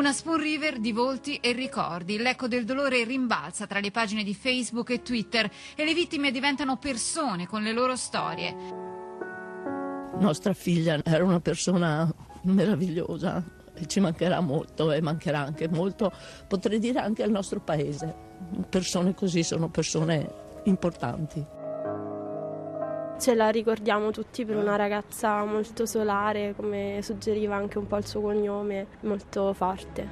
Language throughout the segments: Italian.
Una Spoon River di volti e ricordi. L'eco del dolore rimbalza tra le pagine di Facebook e Twitter e le vittime diventano persone con le loro storie. Nostra figlia era una persona meravigliosa e ci mancherà molto e mancherà anche molto, potrei dire anche al nostro paese. Persone così sono persone importanti. Ce la ricordiamo tutti per una ragazza molto solare, come suggeriva anche un po' il suo cognome, molto forte.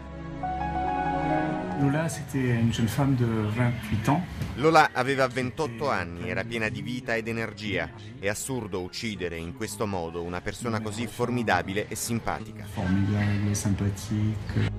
Lola, une jeune femme de 28 ans. Lola aveva 28 anni, era piena di vita ed energia. È assurdo uccidere in questo modo una persona così formidabile e simpatica. Formidabile, simpatica.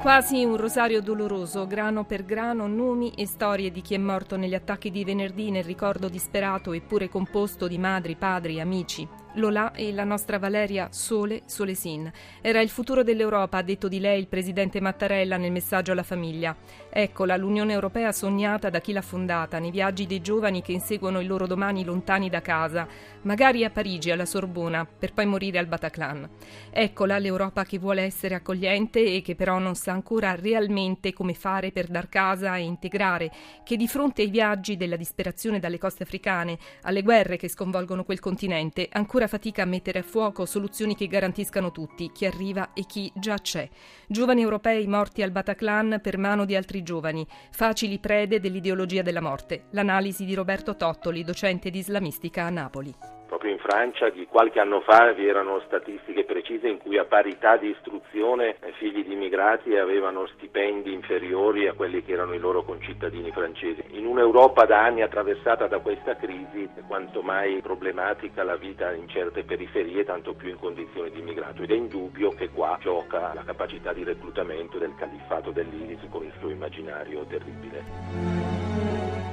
Quasi un rosario doloroso, grano per grano, nomi e storie di chi è morto negli attacchi di venerdì nel ricordo disperato eppure composto di madri, padri, amici. Lola e la nostra Valeria Sole Solesin. Era il futuro dell'Europa, ha detto di lei il presidente Mattarella nel messaggio alla famiglia. Eccola l'Unione Europea sognata da chi l'ha fondata, nei viaggi dei giovani che inseguono il loro domani lontani da casa, magari a Parigi, alla Sorbona, per poi morire al Bataclan. Eccola l'Europa che vuole essere accogliente e che però non sa ancora realmente come fare per dar casa e integrare, che di fronte ai viaggi della disperazione dalle coste africane, alle guerre che sconvolgono quel continente, ancora ancora fatica a mettere a fuoco soluzioni che garantiscano tutti, chi arriva e chi già c'è. Giovani europei morti al Bataclan per mano di altri giovani, facili prede dell'ideologia della morte. L'analisi di Roberto Tottoli, docente di islamistica a Napoli. Proprio in Francia di qualche anno fa vi erano statistiche precise in cui a parità di istruzione eh, figli di immigrati avevano stipendi inferiori a quelli che erano i loro concittadini francesi. In un'Europa da anni attraversata da questa crisi, quanto mai problematica la vita in certe periferie, tanto più in condizioni di immigrato. Ed è indubbio che qua gioca la capacità di reclutamento del califfato dell'ISIS con il suo immaginario terribile.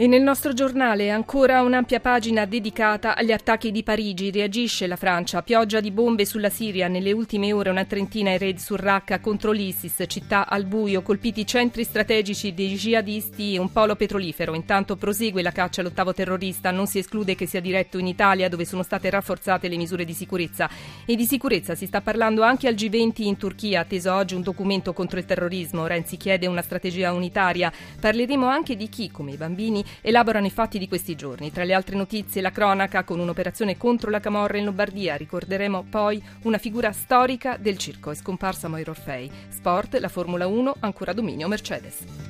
E nel nostro giornale ancora un'ampia pagina dedicata agli attacchi di Parigi. Reagisce la Francia. Pioggia di bombe sulla Siria. Nelle ultime ore una trentina in raid su Raqqa contro l'ISIS. Città al buio. Colpiti centri strategici dei jihadisti e un polo petrolifero. Intanto prosegue la caccia all'ottavo terrorista. Non si esclude che sia diretto in Italia dove sono state rafforzate le misure di sicurezza. E di sicurezza si sta parlando anche al G20 in Turchia. Atteso oggi un documento contro il terrorismo. Renzi chiede una strategia unitaria. Parleremo anche di chi, come i bambini, elaborano i fatti di questi giorni. Tra le altre notizie la cronaca con un'operazione contro la Camorra in Lombardia. Ricorderemo poi una figura storica del circo, è scomparsa Moira Orfei. Sport, la Formula 1, ancora dominio Mercedes.